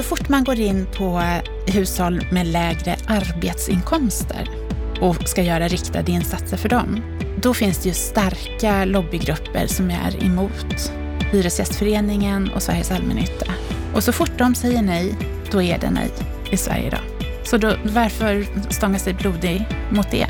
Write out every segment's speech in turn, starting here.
så fort man går in på eh, hushåll med lägre arbetsinkomster och ska göra riktade insatser för dem, då finns det ju starka lobbygrupper som är emot Hyresgästföreningen och Sveriges allmännytta. Och så fort de säger nej, då är det nej i Sverige idag. Så då, varför stånga sig blodig mot det?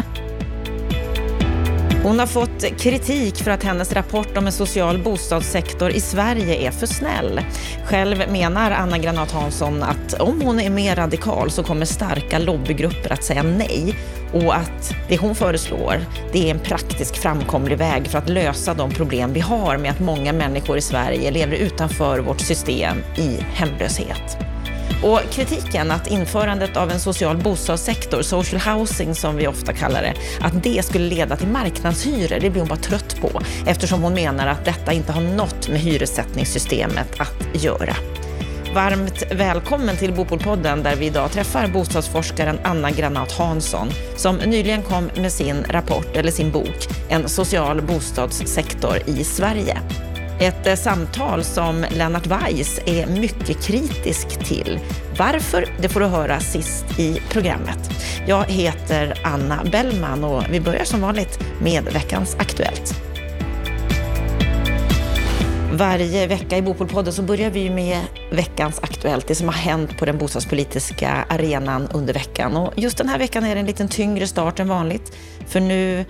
Hon har fått kritik för att hennes rapport om en social bostadssektor i Sverige är för snäll. Själv menar Anna Granat Hansson att om hon är mer radikal så kommer starka lobbygrupper att säga nej och att det hon föreslår det är en praktisk framkomlig väg för att lösa de problem vi har med att många människor i Sverige lever utanför vårt system i hemlöshet. Och kritiken att införandet av en social bostadssektor, social housing som vi ofta kallar det, att det skulle leda till marknadshyror, det blir hon bara trött på eftersom hon menar att detta inte har något med hyressättningssystemet att göra. Varmt välkommen till Bopolpodden där vi idag träffar bostadsforskaren Anna Granat Hansson som nyligen kom med sin rapport, eller sin bok, En social bostadssektor i Sverige. Ett eh, samtal som Lennart Weiss är mycket kritisk till. Varför? Det får du höra sist i programmet. Jag heter Anna Bellman och vi börjar som vanligt med veckans Aktuellt. Varje vecka i Bopolpodden så börjar vi med veckans Aktuellt, det som har hänt på den bostadspolitiska arenan under veckan. Och just den här veckan är det en lite tyngre start än vanligt, för nu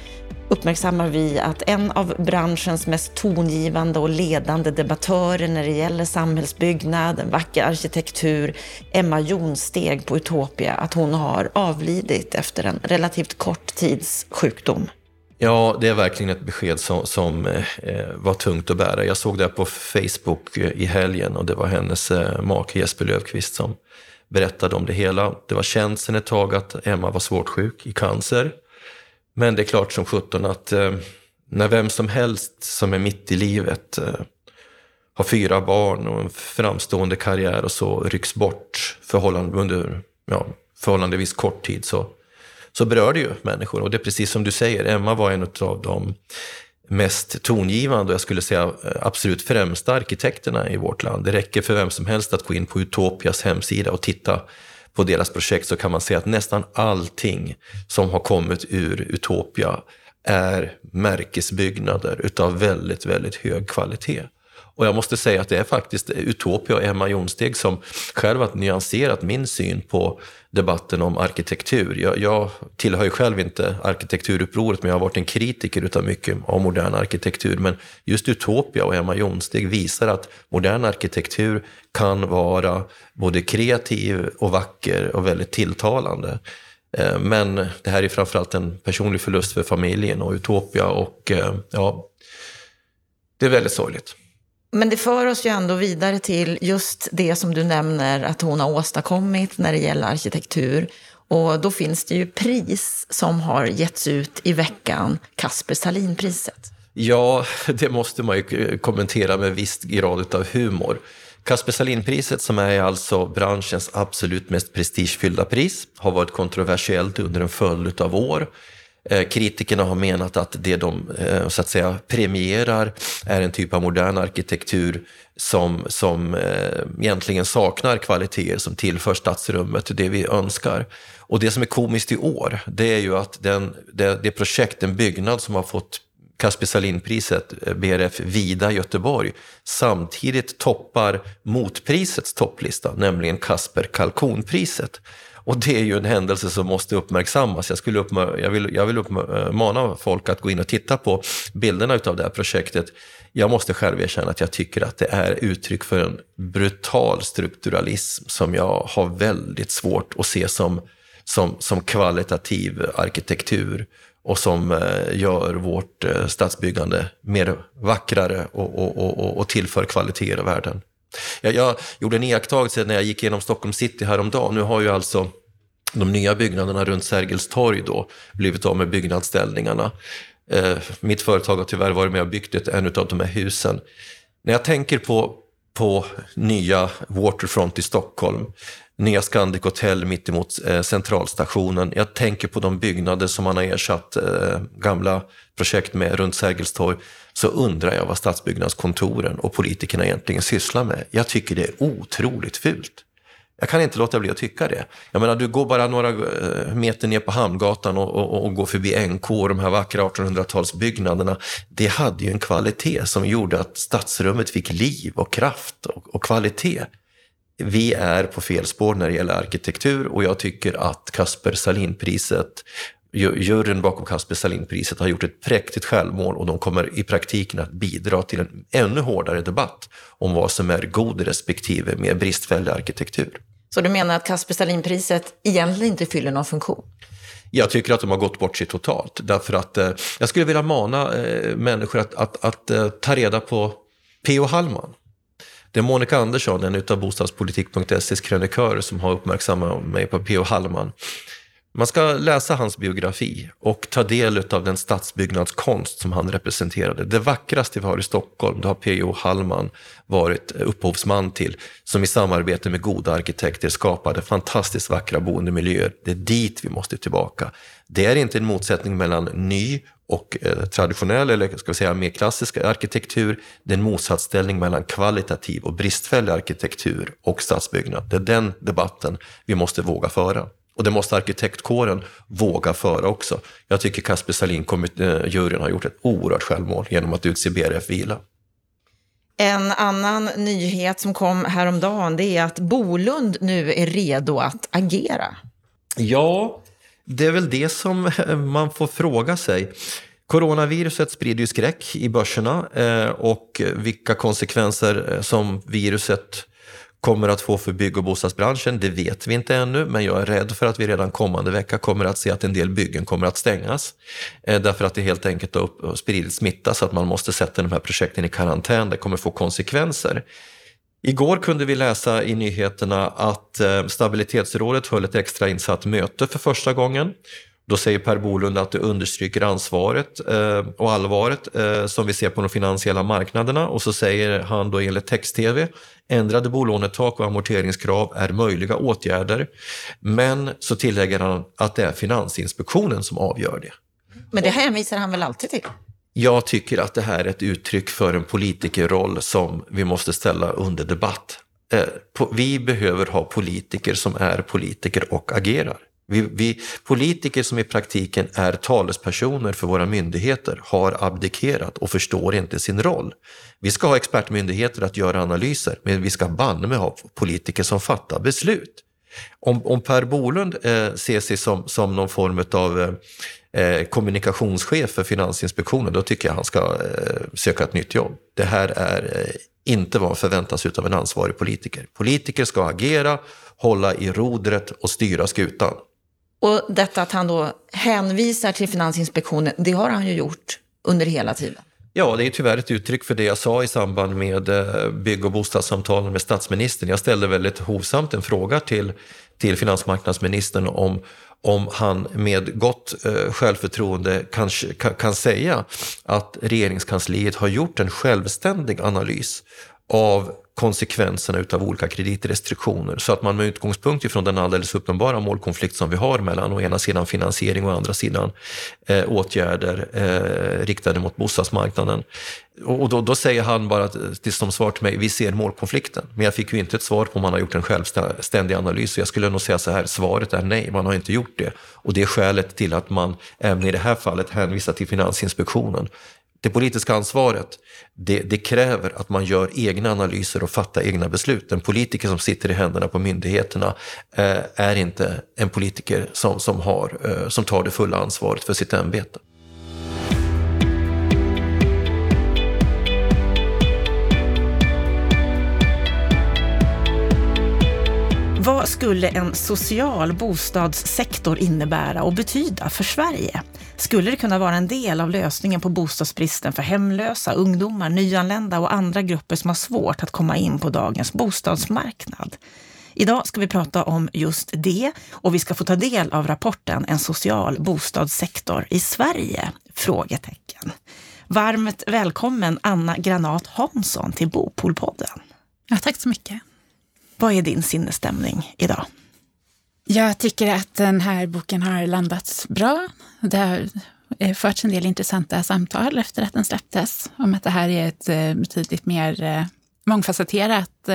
uppmärksammar vi att en av branschens mest tongivande och ledande debattörer när det gäller samhällsbyggnad, en vacker arkitektur, Emma Jonsteg på Utopia, att hon har avlidit efter en relativt kort tids sjukdom. Ja, det är verkligen ett besked som, som eh, var tungt att bära. Jag såg det på Facebook eh, i helgen och det var hennes eh, make Jesper Löfqvist som berättade om det hela. Det var känt sedan ett tag att Emma var svårt sjuk i cancer. Men det är klart som sjutton att eh, när vem som helst som är mitt i livet eh, har fyra barn och en framstående karriär och så rycks bort förhållande, under ja, förhållandevis kort tid så, så berör det ju människor. Och det är precis som du säger, Emma var en av de mest tongivande och jag skulle säga eh, absolut främsta arkitekterna i vårt land. Det räcker för vem som helst att gå in på Utopias hemsida och titta på deras projekt så kan man se att nästan allting som har kommit ur Utopia är märkesbyggnader utav väldigt, väldigt hög kvalitet. Och jag måste säga att det är faktiskt Utopia och Emma Jonsteg som själv har nyanserat min syn på debatten om arkitektur. Jag, jag tillhör ju själv inte arkitekturupproret, men jag har varit en kritiker utav mycket av modern arkitektur. Men just Utopia och Emma Jonsteg visar att modern arkitektur kan vara både kreativ och vacker och väldigt tilltalande. Eh, men det här är framförallt en personlig förlust för familjen och Utopia och eh, ja, det är väldigt sorgligt. Men det för oss ju ändå vidare till just det som du nämner att hon har åstadkommit när det gäller arkitektur. Och då finns det ju pris som har getts ut i veckan, Kasper Salin-priset. Ja, det måste man ju kommentera med viss grad av humor. Kasper Salin-priset, som är alltså branschens absolut mest prestigefyllda pris, har varit kontroversiellt under en följd av år. Eh, kritikerna har menat att det de eh, så att säga premierar är en typ av modern arkitektur som, som eh, egentligen saknar kvaliteter som tillför stadsrummet det vi önskar. Och det som är komiskt i år, det är ju att den, det, det projekt, den byggnad som har fått Kasper Salin-priset, BRF Vida Göteborg, samtidigt toppar motprisets topplista, nämligen Kasper Kalkonpriset. Och det är ju en händelse som måste uppmärksammas. Jag, skulle uppmär jag, vill, jag vill uppmana folk att gå in och titta på bilderna av det här projektet. Jag måste själv erkänna att jag tycker att det är uttryck för en brutal strukturalism som jag har väldigt svårt att se som, som, som kvalitativ arkitektur och som eh, gör vårt eh, stadsbyggande mer vackrare och, och, och, och tillför kvaliteter i världen. Jag, jag gjorde en iakttagelse när jag gick igenom Stockholm city häromdagen. Nu har ju alltså de nya byggnaderna runt Sergels torg då blivit av med byggnadsställningarna. Eh, mitt företag har tyvärr varit med och byggt ett, en av de här husen. När jag tänker på, på nya Waterfront i Stockholm, nya Scandic Hotel mittemot eh, centralstationen. Jag tänker på de byggnader som man har ersatt eh, gamla projekt med runt Sergels torg. Så undrar jag vad stadsbyggnadskontoren och politikerna egentligen sysslar med. Jag tycker det är otroligt fult. Jag kan inte låta bli att tycka det. Jag menar, du går bara några eh, meter ner på Hamngatan och, och, och går förbi NK och de här vackra 1800-talsbyggnaderna. Det hade ju en kvalitet som gjorde att stadsrummet fick liv och kraft och, och kvalitet. Vi är på fel spår när det gäller arkitektur och jag tycker att Kasper Salinpriset juryn bakom Kasper Salinpriset har gjort ett präktigt självmål och de kommer i praktiken att bidra till en ännu hårdare debatt om vad som är god respektive mer bristfällig arkitektur. Så du menar att Kasper Salinpriset egentligen inte fyller någon funktion? Jag tycker att de har gått bort sig totalt. Därför att eh, jag skulle vilja mana eh, människor att, att, att eh, ta reda på P.O. Hallman. Det är Monica Andersson, en av bostadspolitik.ses krönikörer, som har uppmärksammat mig på P.O. Hallman. Man ska läsa hans biografi och ta del av den stadsbyggnadskonst som han representerade. Det vackraste vi har i Stockholm, det har P.O. Hallman varit upphovsman till, som i samarbete med goda arkitekter skapade fantastiskt vackra boendemiljöer. Det är dit vi måste tillbaka. Det är inte en motsättning mellan ny och eh, traditionell, eller ska vi säga mer klassisk arkitektur. Det är en motsatsställning mellan kvalitativ och bristfällig arkitektur och stadsbyggnad. Det är den debatten vi måste våga föra. Och det måste arkitektkåren våga föra också. Jag tycker Kasper Salin, eh, juryn, har gjort ett oerhört självmål genom att utse BRF vila. En annan nyhet som kom häromdagen det är att Bolund nu är redo att agera. Ja, det är väl det som man får fråga sig. Coronaviruset sprider ju skräck i börserna eh, och vilka konsekvenser eh, som viruset kommer att få för bygg och bostadsbranschen, det vet vi inte ännu, men jag är rädd för att vi redan kommande vecka kommer att se att en del byggen kommer att stängas. Eh, därför att det helt enkelt har spridit smitta så att man måste sätta de här projekten i karantän. Det kommer få konsekvenser. Igår kunde vi läsa i nyheterna att eh, Stabilitetsrådet höll ett extra insatt möte för första gången då säger Per Bolund att det understryker ansvaret eh, och allvaret eh, som vi ser på de finansiella marknaderna och så säger han då enligt text-tv ändrade bolånetak och amorteringskrav är möjliga åtgärder. Men så tillägger han att det är Finansinspektionen som avgör det. Men det hänvisar han väl alltid till? Jag tycker att det här är ett uttryck för en politikerroll som vi måste ställa under debatt. Eh, vi behöver ha politiker som är politiker och agerar. Vi, vi, politiker som i praktiken är talespersoner för våra myndigheter har abdikerat och förstår inte sin roll. Vi ska ha expertmyndigheter att göra analyser, men vi ska banne med ha politiker som fattar beslut. Om, om Per Bolund eh, ser sig som, som någon form av eh, eh, kommunikationschef för Finansinspektionen, då tycker jag han ska eh, söka ett nytt jobb. Det här är eh, inte vad förväntas av en ansvarig politiker. Politiker ska agera, hålla i rodret och styra skutan. Och detta att han då hänvisar till Finansinspektionen, det har han ju gjort under hela tiden. Ja, det är tyvärr ett uttryck för det jag sa i samband med eh, bygg och bostadssamtalen med statsministern. Jag ställde väldigt hovsamt en fråga till, till finansmarknadsministern om, om han med gott eh, självförtroende kan, kan, kan säga att regeringskansliet har gjort en självständig analys av konsekvenserna utav olika kreditrestriktioner så att man med utgångspunkt ifrån den alldeles uppenbara målkonflikt som vi har mellan å ena sidan finansiering och å andra sidan eh, åtgärder eh, riktade mot bostadsmarknaden. Och då, då, säger han bara eh, till, som svar till mig, vi ser målkonflikten. Men jag fick ju inte ett svar på om man har gjort en självständig analys. Så jag skulle nog säga så här, svaret är nej, man har inte gjort det. Och det är skälet till att man även i det här fallet hänvisar till Finansinspektionen. Det politiska ansvaret, det, det, kräver att man gör egna analyser och fattar egna beslut. En politiker som sitter i händerna på myndigheterna eh, är inte en politiker som, som, har, eh, som tar det fulla ansvaret för sitt ämbete. Vad skulle en social bostadssektor innebära och betyda för Sverige? Skulle det kunna vara en del av lösningen på bostadsbristen för hemlösa, ungdomar, nyanlända och andra grupper som har svårt att komma in på dagens bostadsmarknad? Idag ska vi prata om just det och vi ska få ta del av rapporten En social bostadssektor i Sverige? Frågetecken. Varmt välkommen Anna Granat Hansson till Bopolpodden. Ja, tack så mycket. Vad är din sinnesstämning idag? Jag tycker att den här boken har landats bra. Det har eh, förts en del intressanta samtal efter att den släpptes om att det här är ett eh, betydligt mer eh, mångfacetterat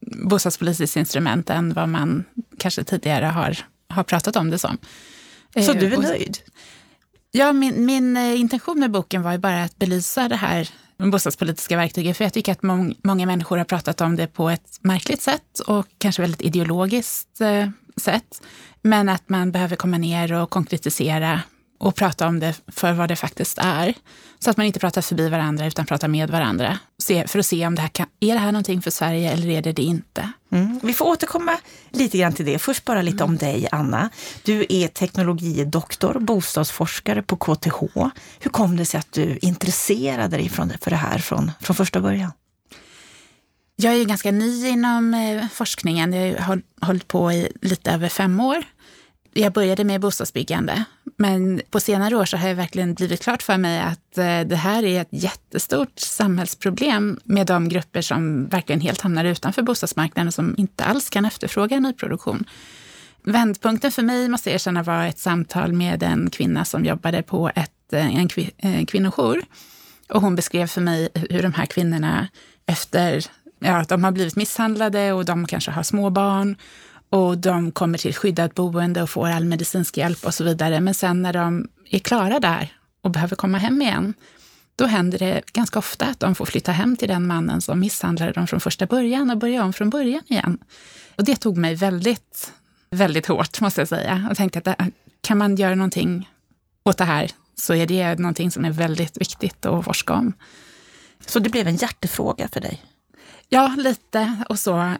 bostadspolitiskt instrument än vad man kanske tidigare har, har pratat om det som. Så du är nöjd? Ja, min, min intention med boken var ju bara att belysa det här bostadspolitiska verktyget, för jag tycker att mång, många människor har pratat om det på ett märkligt sätt och kanske väldigt ideologiskt eh, sätt. Men att man behöver komma ner och konkretisera och prata om det för vad det faktiskt är. Så att man inte pratar förbi varandra utan pratar med varandra. Se, för att se om det här kan, är det här någonting för Sverige eller är det det inte. Mm. Vi får återkomma lite grann till det. Först bara lite mm. om dig, Anna. Du är teknologidoktor, bostadsforskare på KTH. Hur kom det sig att du intresserade dig för det här från, från första början? Jag är ganska ny inom eh, forskningen. Jag har hållit på i lite över fem år jag började med bostadsbyggande, men på senare år så har jag verkligen blivit klart för mig att eh, det här är ett jättestort samhällsproblem med de grupper som verkligen helt hamnar utanför bostadsmarknaden och som inte alls kan efterfråga nyproduktion. Vändpunkten för mig, måste jag erkänna, var ett samtal med en kvinna som jobbade på ett, eh, en eh, kvinnojour. Och hon beskrev för mig hur de här kvinnorna efter ja, de har blivit misshandlade och de kanske har små barn och de kommer till skyddat boende och får all medicinsk hjälp och så vidare. Men sen när de är klara där och behöver komma hem igen, då händer det ganska ofta att de får flytta hem till den mannen som misshandlade dem från första början och börja om från början igen. Och det tog mig väldigt, väldigt hårt, måste jag säga. Jag tänkte att det, kan man göra någonting åt det här så är det någonting som är väldigt viktigt att forska om. Så det blev en hjärtefråga för dig? Ja, lite. Och så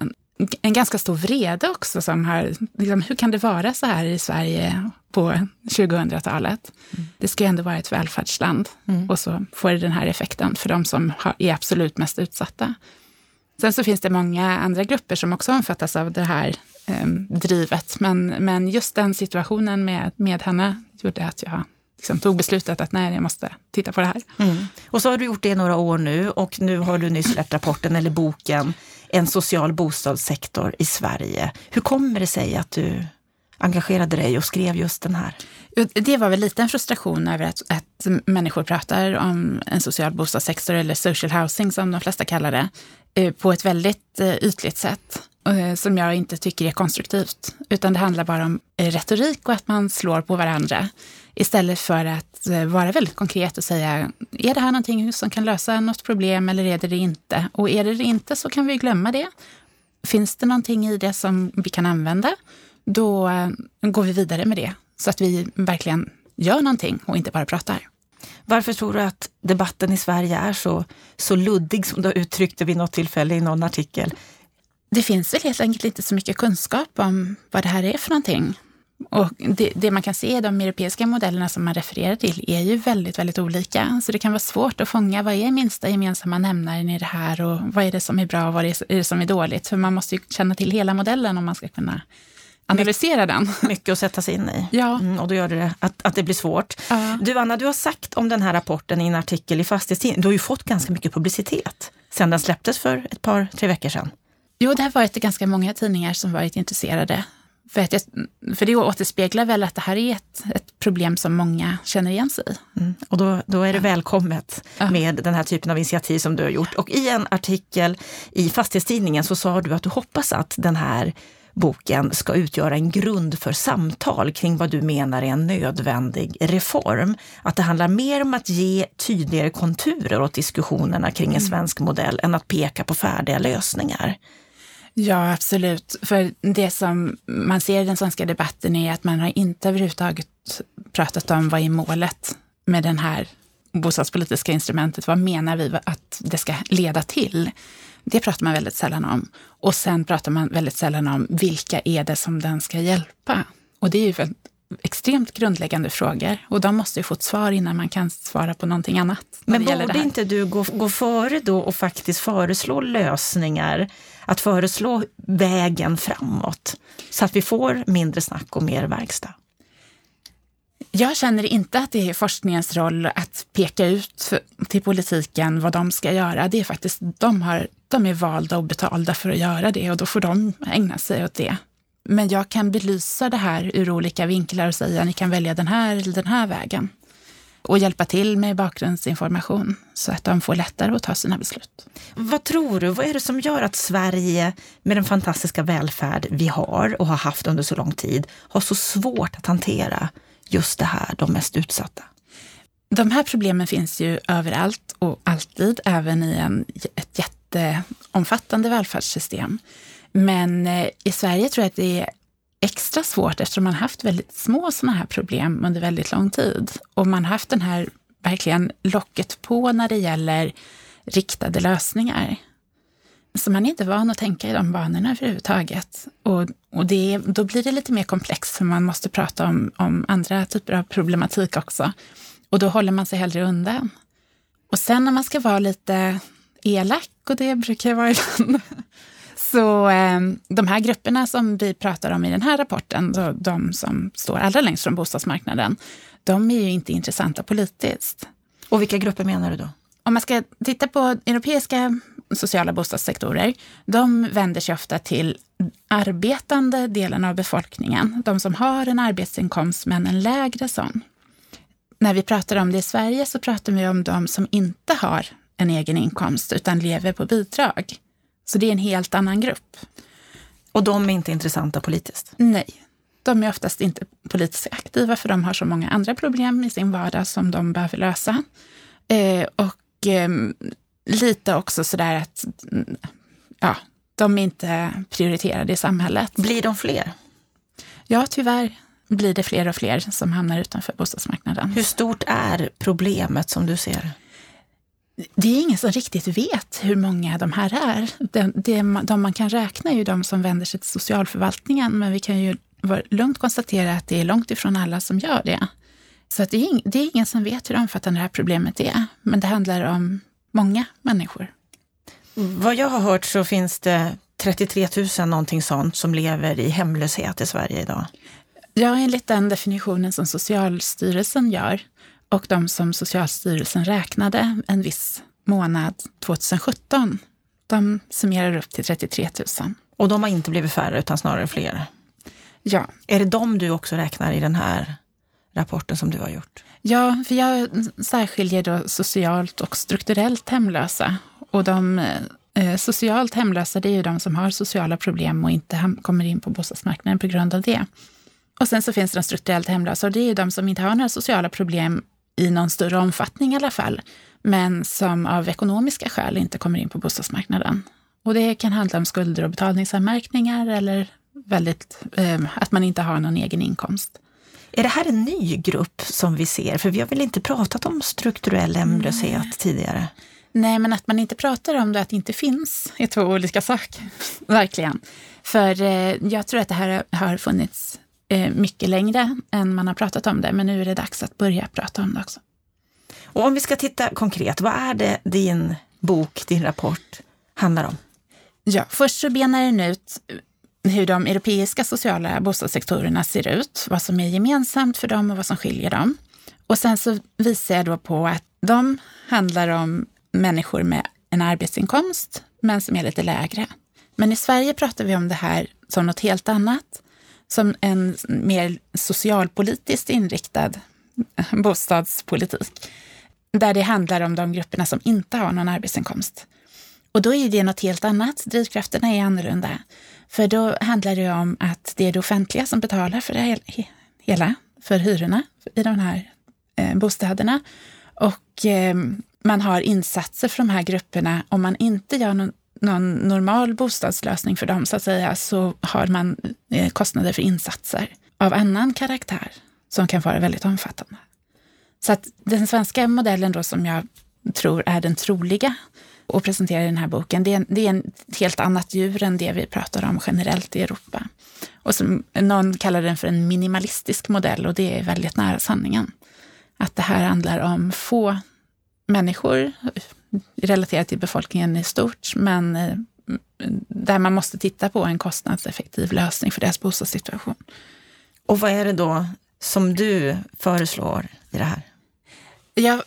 en ganska stor vrede också. Som har, liksom, hur kan det vara så här i Sverige på 2000-talet? Mm. Det ska ju ändå vara ett välfärdsland. Mm. Och så får det den här effekten för de som har, är absolut mest utsatta. Sen så finns det många andra grupper som också omfattas av det här eh, drivet. Men, men just den situationen med, med henne gjorde att jag liksom tog beslutet att nej, jag måste titta på det här. Mm. Och så har du gjort det i några år nu och nu har du nyss släppt rapporten eller boken en social bostadssektor i Sverige. Hur kommer det sig att du engagerade dig och skrev just den här? Det var väl lite en frustration över att, att människor pratar om en social bostadssektor eller social housing som de flesta kallar det, eh, på ett väldigt eh, ytligt sätt Eh, som jag inte tycker är konstruktivt. Utan det handlar bara om eh, retorik och att man slår på varandra. Istället för att eh, vara väldigt konkret och säga, är det här någonting som kan lösa något problem eller är det det inte? Och är det det inte så kan vi glömma det. Finns det någonting i det som vi kan använda, då går vi vidare med det. Så att vi verkligen gör någonting och inte bara pratar. Varför tror du att debatten i Sverige är så, så luddig som du har uttryckt det vid något tillfälle i någon artikel? Det finns väl helt enkelt inte så mycket kunskap om vad det här är för någonting. Och det, det, man kan se i de europeiska modellerna som man refererar till är ju väldigt, väldigt olika. Så det kan vara svårt att fånga vad är minsta gemensamma nämnaren i det här och vad är det som är bra och vad är det som är dåligt. För man måste ju känna till hela modellen om man ska kunna analysera den. Mycket att sätta sig in i. Ja. Mm, och då gör det att, att det blir svårt. Ja. Du Anna, du har sagt om den här rapporten i en artikel i Fastighetstidningen, du har ju fått ganska mycket publicitet sen den släpptes för ett par, tre veckor sedan. Jo, det har varit ganska många tidningar som varit intresserade för, att jag, för det återspeglar väl att det här är ett, ett problem som många känner igen sig i. Mm. Och då, då är det välkommet ja. med den här typen av initiativ som du har gjort. Och i en artikel i Fastighetstidningen så sa du att du hoppas att den här boken ska utgöra en grund för samtal kring vad du menar är en nödvändig reform. Att det handlar mer om att ge tydligare konturer åt diskussionerna kring en mm. svensk modell än att peka på färdiga lösningar. Ja, absolut. För det som man ser i den svenska debatten är att man har inte överhuvudtaget pratat om vad är målet med den här bostadspolitiska instrumentet. Vad menar vi att det ska leda till? Det pratar man väldigt sällan om. Och sen pratar man väldigt sällan om vilka är det som den ska hjälpa? Och det är ju extremt grundläggande frågor och de måste ju få ett svar innan man kan svara på någonting annat. Men borde inte du gå, gå före då och faktiskt föreslå lösningar att föreslå vägen framåt så att vi får mindre snack och mer verkstad? Jag känner inte att det är forskningens roll att peka ut till politiken vad de ska göra. Det är faktiskt, de, har, de är valda och betalda för att göra det och då får de ägna sig åt det. Men jag kan belysa det här ur olika vinklar och säga att ni kan välja den här eller den här vägen och hjälpa till med bakgrundsinformation så att de får lättare att ta sina beslut. Vad tror du, vad är det som gör att Sverige med den fantastiska välfärd vi har och har haft under så lång tid har så svårt att hantera just det här, de mest utsatta? De här problemen finns ju överallt och alltid, även i en, ett jätteomfattande välfärdssystem. Men eh, i Sverige tror jag att det är extra svårt eftersom man haft väldigt små sådana här problem under väldigt lång tid. Och man haft den här verkligen locket på när det gäller riktade lösningar. Så man är inte van att tänka i de banorna överhuvudtaget. Och, och det, då blir det lite mer komplext, för man måste prata om, om andra typer av problematik också. Och då håller man sig hellre undan. Och sen när man ska vara lite elak, och det brukar jag vara ibland, så eh, de här grupperna som vi pratar om i den här rapporten, då, de som står allra längst från bostadsmarknaden, de är ju inte intressanta politiskt. Och vilka grupper menar du då? Om man ska titta på europeiska sociala bostadssektorer, de vänder sig ofta till arbetande delen av befolkningen, de som har en arbetsinkomst men en lägre sån. När vi pratar om det i Sverige så pratar vi om de som inte har en egen inkomst utan lever på bidrag. Så det är en helt annan grupp. Och de är inte intressanta politiskt? Nej, de är oftast inte politiskt aktiva för de har så många andra problem i sin vardag som de behöver lösa. Eh, och eh, lite också sådär att ja, de är inte prioriterade i samhället. Blir de fler? Ja, tyvärr blir det fler och fler som hamnar utanför bostadsmarknaden. Hur stort är problemet som du ser? Det är ingen som riktigt vet hur många de här är. De, de, de man kan räkna är ju de som vänder sig till socialförvaltningen, men vi kan ju lugnt konstatera att det är långt ifrån alla som gör det. Så att det, är, det är ingen som vet hur omfattande det här problemet är, men det handlar om många människor. Vad jag har hört så finns det 33 000 någonting sånt som lever i hemlöshet i Sverige idag. Ja, enligt den definitionen som Socialstyrelsen gör och de som Socialstyrelsen räknade en viss månad 2017, de summerar upp till 33 000. Och de har inte blivit färre utan snarare fler? Ja. Är det de du också räknar i den här rapporten som du har gjort? Ja, för jag särskiljer då socialt och strukturellt hemlösa. Och de eh, socialt hemlösa, det är ju de som har sociala problem och inte kommer in på bostadsmarknaden på grund av det. Och sen så finns det de strukturellt hemlösa och det är ju de som inte har några sociala problem i någon större omfattning i alla fall, men som av ekonomiska skäl inte kommer in på bostadsmarknaden. Och det kan handla om skulder och betalningsanmärkningar eller väldigt, eh, att man inte har någon egen inkomst. Är det här en ny grupp som vi ser? För vi har väl inte pratat om strukturell hemlöshet Nej. tidigare? Nej, men att man inte pratar om det, att det inte finns, är två olika saker. Verkligen. För eh, jag tror att det här har funnits mycket längre än man har pratat om det, men nu är det dags att börja prata om det också. Och om vi ska titta konkret, vad är det din bok, din rapport handlar om? Ja, först så benar den ut hur de europeiska sociala bostadssektorerna ser ut, vad som är gemensamt för dem och vad som skiljer dem. Och sen så visar jag då på att de handlar om människor med en arbetsinkomst, men som är lite lägre. Men i Sverige pratar vi om det här som något helt annat, som en mer socialpolitiskt inriktad bostadspolitik, där det handlar om de grupperna som inte har någon arbetsinkomst. Och då är det något helt annat. Drivkrafterna är annorlunda. För då handlar det om att det är det offentliga som betalar för det hela, för hyrorna i de här eh, bostäderna. Och eh, man har insatser för de här grupperna. Om man inte gör någon, någon normal bostadslösning för dem, så att säga, så har man eh, kostnader för insatser av annan karaktär som kan vara väldigt omfattande. Så att den svenska modellen då som jag tror är den troliga och presenterar i den här boken, det är, det är ett helt annat djur än det vi pratar om generellt i Europa. Och som, någon kallar den för en minimalistisk modell och det är väldigt nära sanningen. Att det här handlar om få människor relaterat till befolkningen i stort, men eh, där man måste titta på en kostnadseffektiv lösning för deras bostadssituation. Och vad är det då som du föreslår i det här? Jag,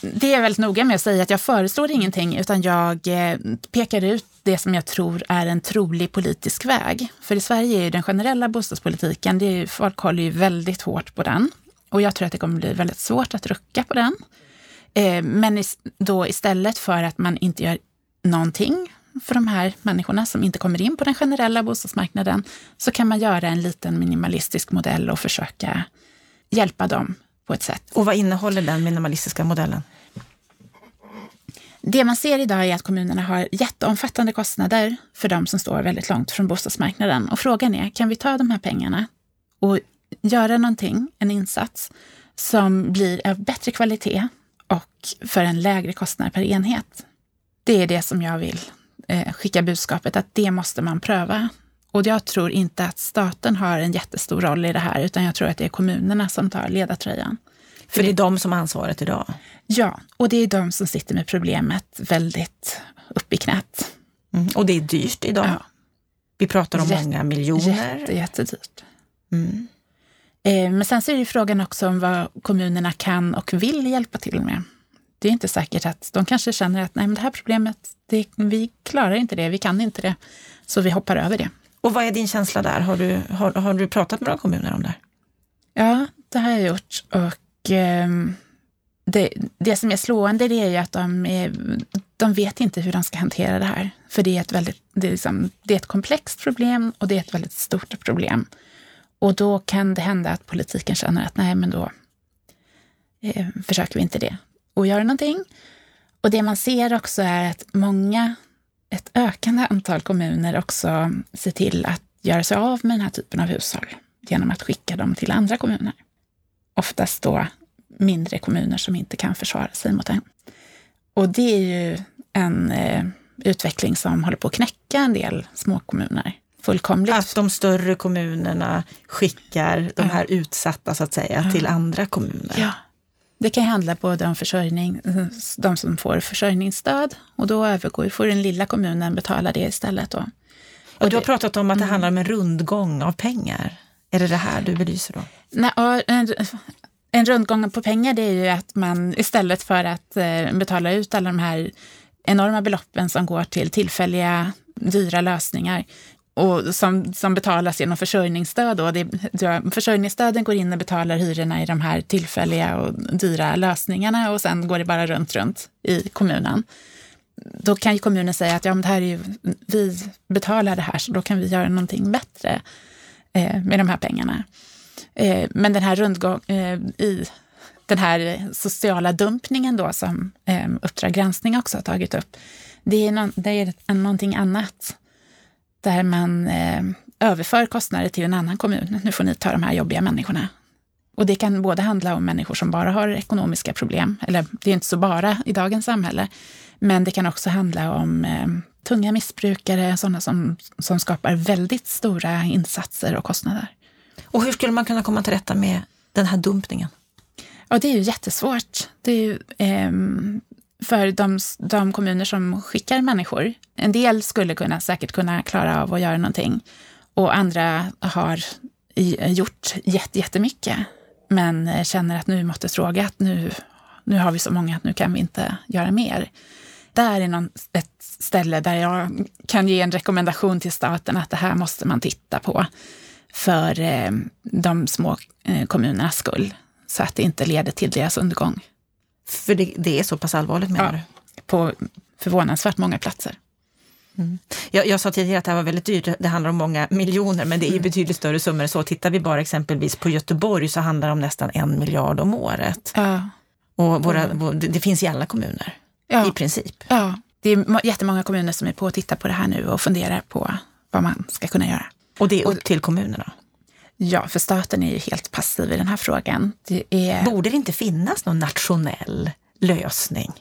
det är jag väldigt noga med att säga att jag föreslår ingenting utan jag eh, pekar ut det som jag tror är en trolig politisk väg. För i Sverige är ju den generella bostadspolitiken, det är, folk håller ju väldigt hårt på den. Och jag tror att det kommer bli väldigt svårt att rucka på den. Eh, men då istället för att man inte gör någonting för de här människorna som inte kommer in på den generella bostadsmarknaden, så kan man göra en liten minimalistisk modell och försöka hjälpa dem på ett sätt. Och vad innehåller den minimalistiska modellen? Det man ser idag är att kommunerna har jätteomfattande kostnader för de som står väldigt långt från bostadsmarknaden. Och frågan är, kan vi ta de här pengarna och göra någonting, en insats, som blir av bättre kvalitet och för en lägre kostnad per enhet? Det är det som jag vill eh, skicka budskapet, att det måste man pröva. Och jag tror inte att staten har en jättestor roll i det här, utan jag tror att det är kommunerna som tar ledartröjan. För det är de som har ansvaret idag? Ja, och det är de som sitter med problemet väldigt upp i knät. Mm. Och det är dyrt idag? Ja. Vi pratar om Jätte, många miljoner? Jätte, jättedyrt. Mm. Eh, men sen så är det frågan också om vad kommunerna kan och vill hjälpa till med. Det är inte säkert att de kanske känner att nej, men det här problemet, det, vi klarar inte det, vi kan inte det, så vi hoppar över det. Och vad är din känsla där? Har du, har, har du pratat med några kommuner om det? Ja, det har jag gjort. Och Ehm, det, det som är slående det är ju att de, är, de vet inte hur de ska hantera det här. För det är, ett väldigt, det, är liksom, det är ett komplext problem och det är ett väldigt stort problem. Och då kan det hända att politiken känner att nej, men då eh, försöker vi inte det och göra någonting. Och det man ser också är att många, ett ökande antal kommuner också ser till att göra sig av med den här typen av hushåll genom att skicka dem till andra kommuner oftast då mindre kommuner som inte kan försvara sig mot det. Och det är ju en eh, utveckling som håller på att knäcka en del småkommuner. Fullkomligt. Att de större kommunerna skickar de här utsatta så att säga till andra kommuner. Ja. Det kan handla både om försörjning, de som får försörjningsstöd och då övergår, får den lilla kommunen betala det istället. Då. Och, och du har pratat om att det mm. handlar om en rundgång av pengar. Är det det här du belyser då? Nej, en, en rundgång på pengar det är ju att man istället för att eh, betala ut alla de här enorma beloppen som går till tillfälliga dyra lösningar och som, som betalas genom försörjningsstöd. Då. Det, försörjningsstöden går in och betalar hyrorna i de här tillfälliga och dyra lösningarna och sen går det bara runt, runt i kommunen. Då kan ju kommunen säga att ja, men det här är ju, vi betalar det här så då kan vi göra någonting bättre eh, med de här pengarna. Eh, men den här rundgång eh, i den här sociala dumpningen då som eh, Uppdrag granskning också har tagit upp, det är, no det är någonting annat. Där man eh, överför kostnader till en annan kommun. Nu får ni ta de här jobbiga människorna. Och det kan både handla om människor som bara har ekonomiska problem, eller det är inte så bara i dagens samhälle, men det kan också handla om eh, tunga missbrukare, sådana som, som skapar väldigt stora insatser och kostnader. Och hur skulle man kunna komma till rätta med den här dumpningen? Ja, det är ju jättesvårt. Det är ju, eh, för de, de, kommuner som skickar människor. En del skulle kunna, säkert kunna klara av att göra någonting och andra har gjort jättemycket men känner att nu måste fråga att Nu, nu har vi så många att nu kan vi inte göra mer. Där är någon, ett ställe där jag kan ge en rekommendation till staten att det här måste man titta på för eh, de små eh, kommunernas skull, så att det inte leder till deras undergång. För det, det är så pass allvarligt menar ja, du? På förvånansvärt många platser. Mm. Jag, jag, sa tidigare att det här var väldigt dyrt, det handlar om många miljoner, men det är mm. betydligt större summor så. Tittar vi bara exempelvis på Göteborg så handlar det om nästan en miljard om året. Ja. Och våra, mm. det, det finns i alla kommuner, ja. i princip. Ja, det är jättemånga kommuner som är på att titta på det här nu och funderar på vad man ska kunna göra. Och det är upp till kommunerna? Ja, för staten är ju helt passiv i den här frågan. Det är... Borde det inte finnas någon nationell lösning?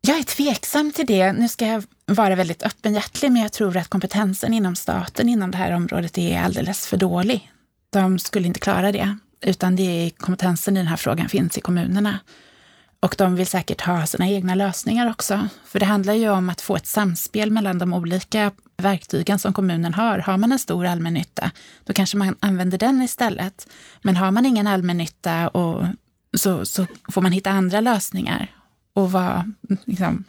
Jag är tveksam till det. Nu ska jag vara väldigt öppenhjärtig, men jag tror att kompetensen inom staten inom det här området är alldeles för dålig. De skulle inte klara det, utan det är kompetensen i den här frågan finns i kommunerna. Och de vill säkert ha sina egna lösningar också. För det handlar ju om att få ett samspel mellan de olika verktygen som kommunen har. Har man en stor allmännytta, då kanske man använder den istället. Men har man ingen allmännytta och så, så får man hitta andra lösningar. Och vad, liksom,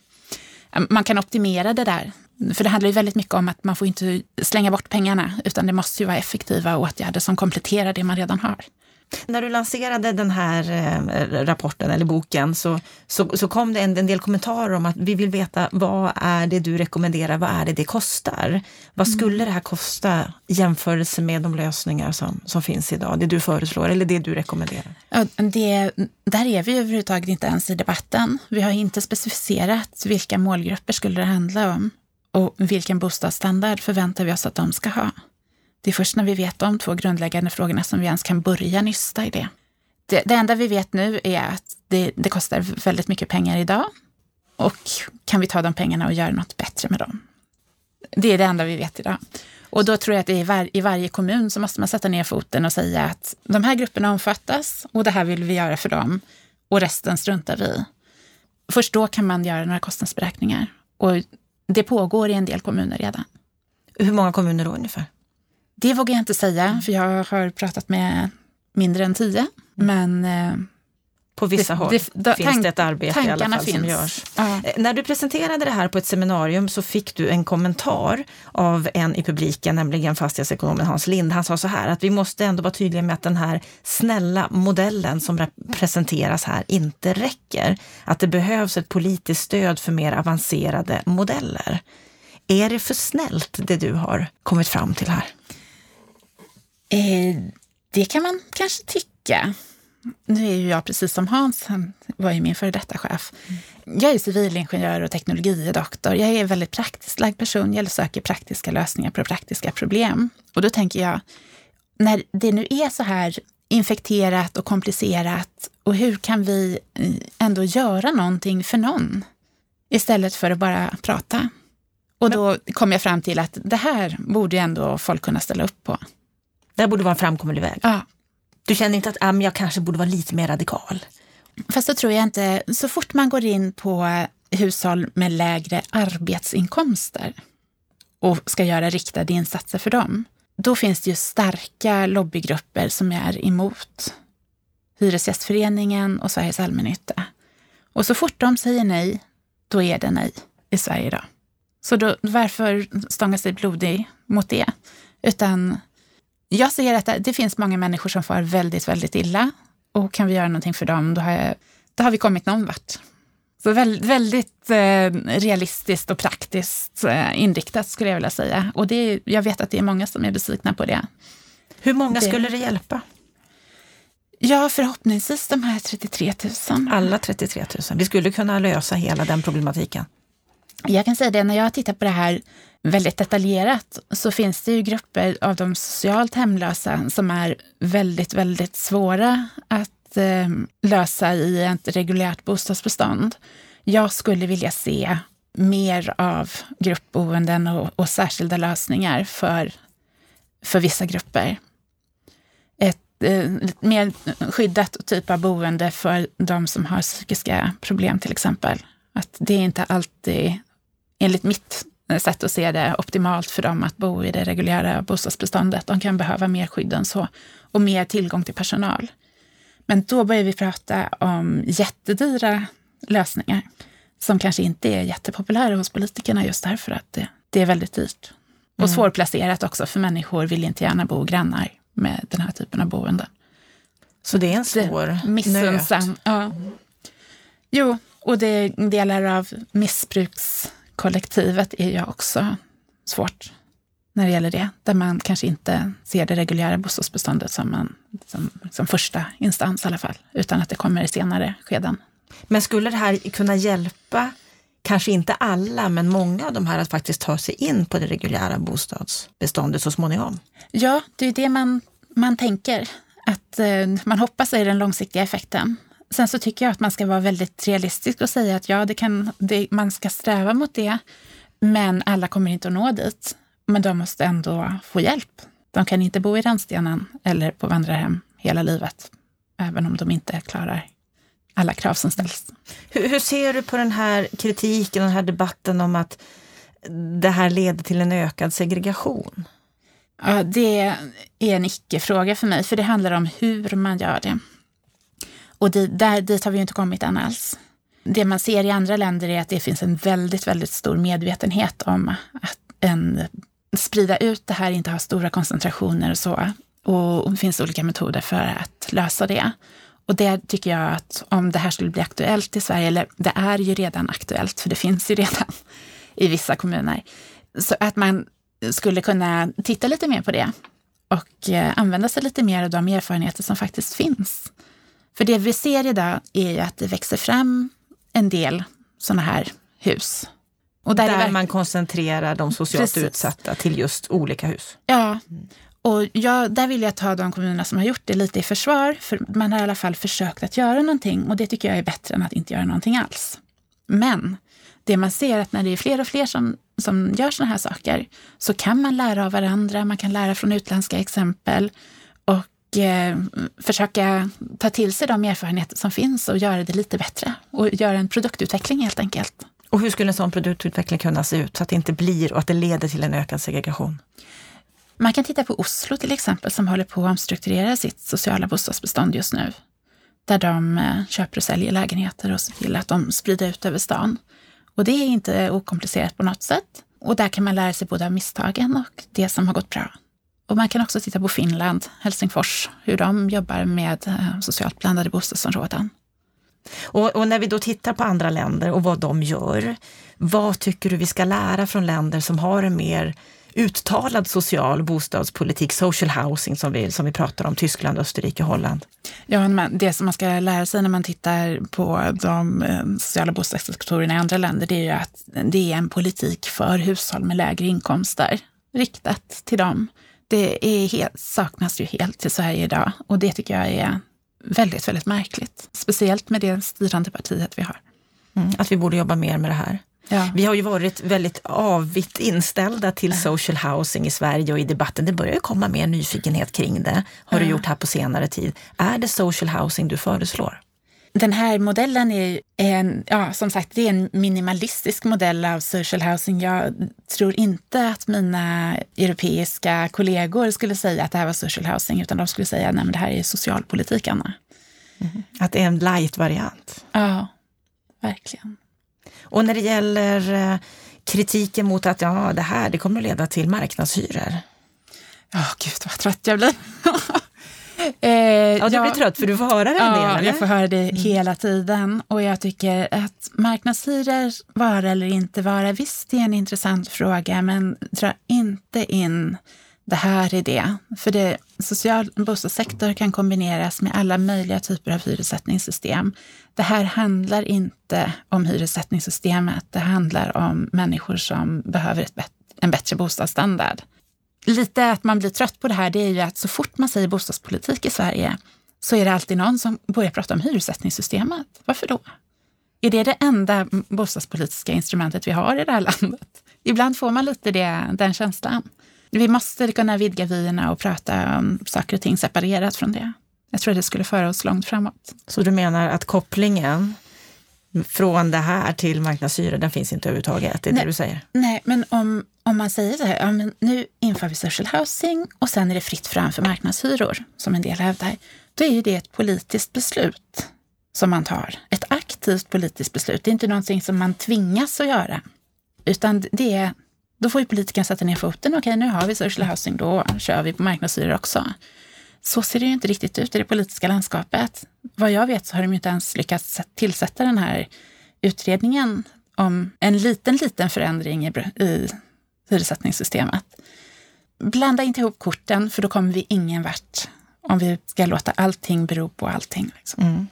man kan optimera det där. För det handlar ju väldigt mycket om att man får inte slänga bort pengarna, utan det måste ju vara effektiva åtgärder som kompletterar det man redan har. När du lanserade den här eh, rapporten eller boken så, så, så kom det en, en, del kommentarer om att vi vill veta vad är det du rekommenderar, vad är det det kostar? Vad mm. skulle det här kosta i jämförelse med de lösningar som, som finns idag, det du föreslår eller det du rekommenderar? Det, där är vi överhuvudtaget inte ens i debatten. Vi har inte specificerat vilka målgrupper skulle det handla om och vilken bostadsstandard förväntar vi oss att de ska ha. Det är först när vi vet de två grundläggande frågorna som vi ens kan börja nysta i det. Det, det enda vi vet nu är att det, det, kostar väldigt mycket pengar idag och kan vi ta de pengarna och göra något bättre med dem? Det är det enda vi vet idag. Och då tror jag att i, var, i varje kommun så måste man sätta ner foten och säga att de här grupperna omfattas och det här vill vi göra för dem och resten struntar vi i. Först då kan man göra några kostnadsberäkningar. Och det pågår i en del kommuner redan. Hur många kommuner då ungefär? Det vågar jag inte säga, för jag har pratat med mindre än tio. Men eh, på vissa håll det, det, finns det ett arbete i alla fall finns. som görs. Ja. Eh, när du presenterade det här på ett seminarium så fick du en kommentar av en i publiken, nämligen fastighetsekonomen Hans Lind. Han sa så här att vi måste ändå vara tydliga med att den här snälla modellen som presenteras här inte räcker. Att det behövs ett politiskt stöd för mer avancerade modeller. Är det för snällt det du har kommit fram till här? Eh, det kan man kanske tycka. Nu är ju jag precis som Hans, han var ju min före detta chef. Jag är civilingenjör och teknologidoktor. Jag är en väldigt praktiskt lagd person. Jag söker praktiska lösningar på praktiska problem. Och då tänker jag, när det nu är så här infekterat och komplicerat och hur kan vi eh, ändå göra någonting för någon istället för att bara prata? Och då kom jag fram till att det här borde ändå folk kunna ställa upp på. Det borde vara en framkomlig väg. Ja. Du känner inte att ah, jag kanske borde vara lite mer radikal? Fast så tror jag inte. Så fort man går in på hushåll med lägre arbetsinkomster och ska göra riktade insatser för dem, då finns det ju starka lobbygrupper som är emot Hyresgästföreningen och Sveriges allmännytta. Och så fort de säger nej, då är det nej i Sverige idag. Så då, varför stånga sig blodig mot det? Utan jag ser att det finns många människor som far väldigt, väldigt illa. Och kan vi göra någonting för dem, då har, jag, då har vi kommit någon vart. Så väldigt, eh, realistiskt och praktiskt eh, inriktat skulle jag vilja säga. Och det, jag vet att det är många som är besvikna på det. Hur många det, skulle det hjälpa? Ja, förhoppningsvis de här 33 000. Alla 33 000. Vi skulle kunna lösa hela den problematiken. Jag kan säga det, när jag har tittat på det här väldigt detaljerat så finns det ju grupper av de socialt hemlösa som är väldigt, väldigt svåra att eh, lösa i ett reguljärt bostadsbestånd. Jag skulle vilja se mer av gruppboenden och, och särskilda lösningar för, för vissa grupper. Ett eh, mer skyddat typ av boende för de som har psykiska problem till exempel. Att det är inte alltid, enligt mitt sätt att se det optimalt för dem att bo i det reguljära bostadsbeståndet. De kan behöva mer skydd än så och mer tillgång till personal. Men då börjar vi prata om jättedyra lösningar som kanske inte är jättepopulära hos politikerna just därför att det, det är väldigt dyrt. Och mm. svårplacerat också, för människor vill inte gärna bo grannar med den här typen av boende. Så det är en svår nöt? Ja. Jo, och det är delar av missbruks kollektivet är ju också svårt när det gäller det. Där man kanske inte ser det reguljära bostadsbeståndet som, en, som, som första instans i alla fall, utan att det kommer i senare skeden. Men skulle det här kunna hjälpa, kanske inte alla, men många av de här att faktiskt ta sig in på det reguljära bostadsbeståndet så småningom? Ja, det är det man, man tänker. Att eh, man hoppas är den långsiktiga effekten. Sen så tycker jag att man ska vara väldigt realistisk och säga att ja, det kan, det, man ska sträva mot det, men alla kommer inte att nå dit. Men de måste ändå få hjälp. De kan inte bo i rännstenen eller på vandrarhem hela livet, även om de inte klarar alla krav som ställs. Hur, hur ser du på den här kritiken, den här debatten om att det här leder till en ökad segregation? Ja, det är en icke-fråga för mig, för det handlar om hur man gör det. Och det, där, dit har vi ju inte kommit än alls. Det man ser i andra länder är att det finns en väldigt, väldigt stor medvetenhet om att en, sprida ut det här, inte ha stora koncentrationer och så. Och det finns olika metoder för att lösa det. Och det tycker jag att om det här skulle bli aktuellt i Sverige, eller det är ju redan aktuellt, för det finns ju redan i vissa kommuner, så att man skulle kunna titta lite mer på det och eh, använda sig lite mer av de erfarenheter som faktiskt finns. För det vi ser idag är ju att det växer fram en del sådana här hus. Och där, där man koncentrerar de socialt Precis. utsatta till just olika hus. Ja, och jag, där vill jag ta de kommunerna som har gjort det lite i försvar, för man har i alla fall försökt att göra någonting och det tycker jag är bättre än att inte göra någonting alls. Men det man ser är att när det är fler och fler som, som gör sådana här saker så kan man lära av varandra, man kan lära från utländska exempel och eh, försöka ta till sig de erfarenheter som finns och göra det lite bättre och göra en produktutveckling helt enkelt. Och hur skulle en sån produktutveckling kunna se ut så att det inte blir och att det leder till en ökad segregation? Man kan titta på Oslo till exempel som håller på att omstrukturera sitt sociala bostadsbestånd just nu. Där de eh, köper och säljer lägenheter och ser till att de sprider ut över stan. Och det är inte okomplicerat på något sätt. Och där kan man lära sig både av misstagen och det som har gått bra. Och man kan också titta på Finland, Helsingfors, hur de jobbar med eh, socialt blandade bostadsområden. Och, och, när vi då tittar på andra länder och vad de gör, vad tycker du vi ska lära från länder som har en mer uttalad social bostadspolitik, social housing som vi, som vi pratar om, Tyskland, Österrike, Holland? Ja, det som man ska lära sig när man tittar på de eh, sociala bostadssektorerna i andra länder, det är ju att det är en politik för hushåll med lägre inkomster, riktat till dem. Det är helt, saknas ju helt i Sverige idag och det tycker jag är väldigt, väldigt märkligt. Speciellt med det styrande partiet vi har. Mm, att vi borde jobba mer med det här. Ja. Vi har ju varit väldigt avigt inställda till social housing i Sverige och i debatten. Det börjar ju komma mer nyfikenhet kring det. Har ja. du gjort här på senare tid. Är det social housing du föreslår? Den här modellen är en, ja, som sagt, det är en minimalistisk modell av social housing. Jag tror inte att mina europeiska kollegor skulle säga att det här var social housing, utan de skulle säga att det här är socialpolitik, Anna. Mm. Att det är en light-variant? Ja, verkligen. Och när det gäller eh, kritiken mot att ja, det här det kommer att leda till marknadshyror. Ja, oh, gud vad trött jag blir. eh, ja, du ja, blir trött för du får höra det en del? Ja, jag får höra det mm. hela tiden. Och jag tycker att marknadshyror, vara eller inte vara, visst det är en intressant fråga, men dra inte in det här är det. För det, social bostadssektor kan kombineras med alla möjliga typer av hyressättningssystem. Det här handlar inte om hyressättningssystemet. Det handlar om människor som behöver ett en bättre bostadsstandard. Lite att man blir trött på det här, det är ju att så fort man säger bostadspolitik i Sverige så är det alltid någon som börjar prata om hyressättningssystemet. Varför då? Är det det enda bostadspolitiska instrumentet vi har i det här landet? Ibland får man lite det, den känslan. Vi måste kunna vidga vyerna och prata om saker och ting separerat från det. Jag tror det skulle föra oss långt framåt. Så du menar att kopplingen från det här till marknadshyror, den finns inte överhuvudtaget? Det är nej, det du säger? Nej, men om, om man säger så här, ja, men nu inför vi social housing och sen är det fritt fram för marknadshyror, som en del hävdar, då är ju det ett politiskt beslut som man tar. Ett aktivt politiskt beslut. Det är inte någonting som man tvingas att göra, utan det är då får ju politikerna sätta ner foten. Okej, nu har vi social housing, då kör vi på marknadshyror också. Så ser det ju inte riktigt ut i det politiska landskapet. Vad jag vet så har de ju inte ens lyckats tillsätta den här utredningen om en liten, liten förändring i, i hyressättningssystemet. Blanda inte ihop korten, för då kommer vi ingen vart om vi ska låta allting bero på allting. Liksom. Mm.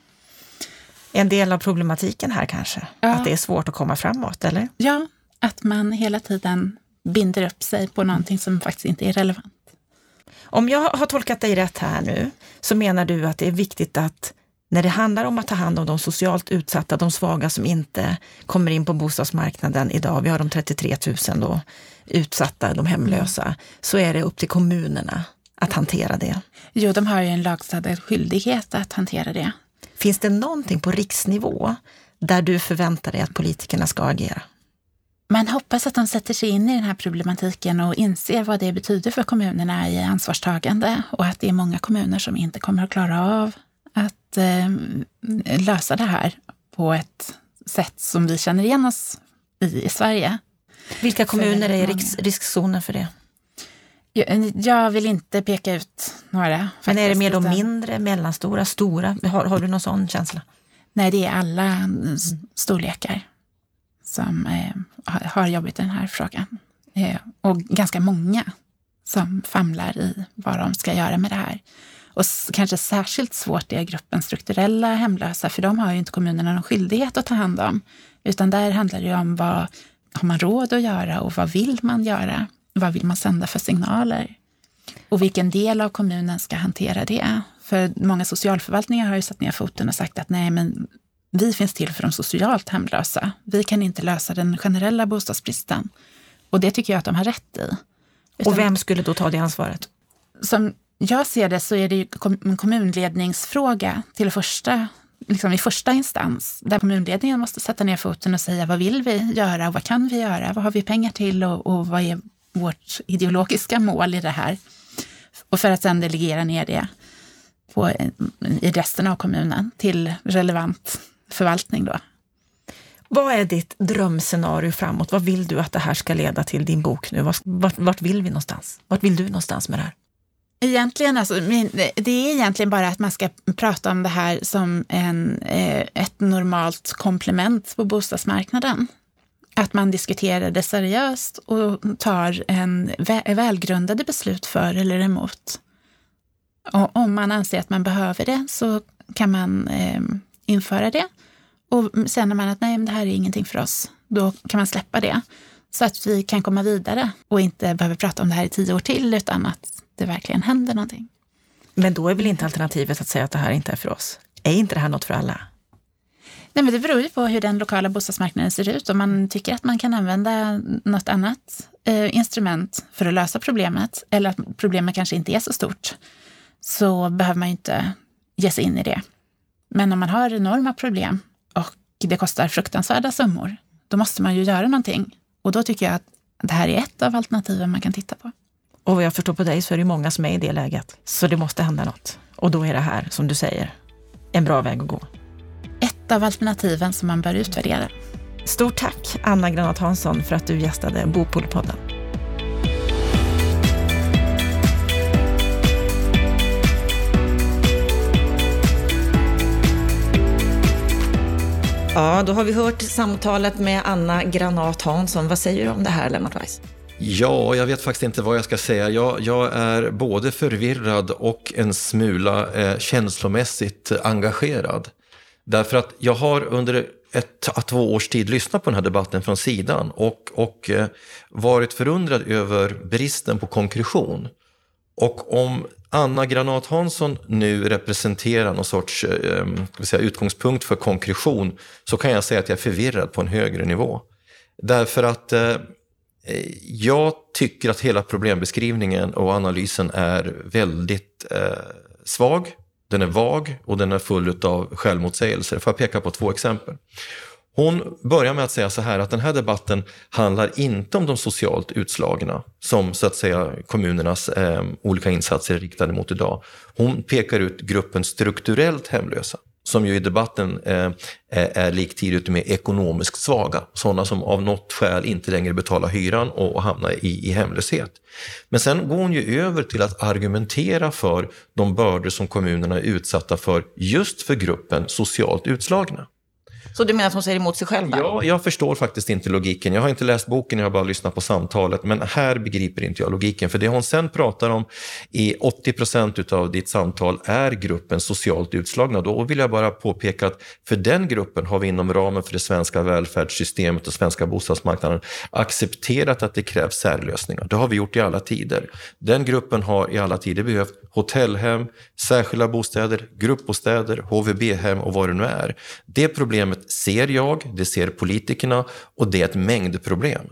En del av problematiken här kanske? Ja. Att det är svårt att komma framåt, eller? Ja, att man hela tiden binder upp sig på någonting som faktiskt inte är relevant. Om jag har tolkat dig rätt här nu, så menar du att det är viktigt att när det handlar om att ta hand om de socialt utsatta, de svaga som inte kommer in på bostadsmarknaden idag, vi har de 33 000 då, utsatta, de hemlösa, mm. så är det upp till kommunerna att hantera det. Jo, de har ju en lagstadgad skyldighet att hantera det. Finns det någonting på riksnivå där du förväntar dig att politikerna ska agera? Man hoppas att de sätter sig in i den här problematiken och inser vad det betyder för kommunerna i ansvarstagande och att det är många kommuner som inte kommer att klara av att eh, lösa det här på ett sätt som vi känner igen oss i i Sverige. Vilka kommuner är i risk, riskzonen för det? Jag vill inte peka ut några. Faktiskt, Men är det mer de mindre, mellanstora, stora? Har, har du någon sån känsla? Nej, det är alla storlekar som eh, har jobbigt i den här frågan. Eh, och ganska många som famlar i vad de ska göra med det här. Och kanske särskilt svårt är gruppen strukturella hemlösa, för de har ju inte kommunerna någon skyldighet att ta hand om. Utan där handlar det om vad har man råd att göra och vad vill man göra? Vad vill man sända för signaler? Och vilken del av kommunen ska hantera det? För många socialförvaltningar har ju satt ner foten och sagt att nej, men vi finns till för de socialt hemlösa. Vi kan inte lösa den generella bostadsbristen. Och det tycker jag att de har rätt i. Utan, och vem skulle då ta det ansvaret? Som jag ser det så är det ju en kommunledningsfråga till första, liksom i första instans, där kommunledningen måste sätta ner foten och säga vad vill vi göra och vad kan vi göra? Vad har vi pengar till och, och vad är vårt ideologiska mål i det här? Och för att sedan delegera ner det på, i resten av kommunen till relevant förvaltning då. Vad är ditt drömscenario framåt? Vad vill du att det här ska leda till, din bok nu? Vart, vart vill vi någonstans? Vart vill du någonstans med det här? Egentligen, alltså, det är egentligen bara att man ska prata om det här som en, eh, ett normalt komplement på bostadsmarknaden. Att man diskuterar det seriöst och tar en välgrundade beslut för eller emot. Och om man anser att man behöver det så kan man eh, införa det. Och känner man att nej, men det här är ingenting för oss, då kan man släppa det. Så att vi kan komma vidare och inte behöver prata om det här i tio år till, utan att det verkligen händer någonting. Men då är väl inte alternativet att säga att det här inte är för oss? Är inte det här något för alla? Nej, men det beror ju på hur den lokala bostadsmarknaden ser ut. Om man tycker att man kan använda något annat eh, instrument för att lösa problemet, eller att problemet kanske inte är så stort, så behöver man ju inte ge sig in i det. Men om man har enorma problem och det kostar fruktansvärda summor, då måste man ju göra någonting. Och då tycker jag att det här är ett av alternativen man kan titta på. Och vad jag förstår på dig så är det många som är i det läget. Så det måste hända något. Och då är det här, som du säger, en bra väg att gå. Ett av alternativen som man bör utvärdera. Stort tack, Anna Granat Hansson, för att du gästade Bopolpodden. Ja, då har vi hört samtalet med Anna Granat Hansson. Vad säger du om det här, Lennart Weiss? Ja, jag vet faktiskt inte vad jag ska säga. Jag, jag är både förvirrad och en smula eh, känslomässigt engagerad. Därför att jag har under ett, två års tid lyssnat på den här debatten från sidan och, och eh, varit förundrad över bristen på konkretion. Och om Anna Granat Hansson nu representerar någon sorts eh, ehm, säga, utgångspunkt för konkretion så kan jag säga att jag är förvirrad på en högre nivå. Därför att eh, eh jag tycker att hela problembeskrivningen och analysen är väldigt eh, svag. Den är vag och den är full av självmotsägelser. Får jag peka på två exempel? Hon börjar med att säga så här att den här debatten handlar inte om de socialt utslagna som så att säga kommunernas eh, olika insatser är riktade mot idag. Hon pekar ut gruppen strukturellt hemlösa som ju i debatten eh, är liktydigt med ekonomiskt svaga. Sådana som av något skäl inte längre betalar hyran och, och hamnar i, i hemlöshet. Men sen går hon ju över till att argumentera för de bördor som kommunerna är utsatta för just för gruppen socialt utslagna. Så du menar att hon säger emot sig själv? Där? Ja, jag förstår faktiskt inte logiken. Jag har inte läst boken, jag har bara lyssnat på samtalet. Men här begriper inte jag logiken. För det hon sen pratar om i 80 procent av ditt samtal är gruppen socialt utslagna. Då vill jag bara påpeka att för den gruppen har vi inom ramen för det svenska välfärdssystemet och svenska bostadsmarknaden accepterat att det krävs särlösningar. Det har vi gjort i alla tider. Den gruppen har i alla tider behövt hotellhem, särskilda bostäder, gruppbostäder, HVB-hem och vad det nu är. Det problemet ser jag, det ser politikerna och det är ett mängdproblem.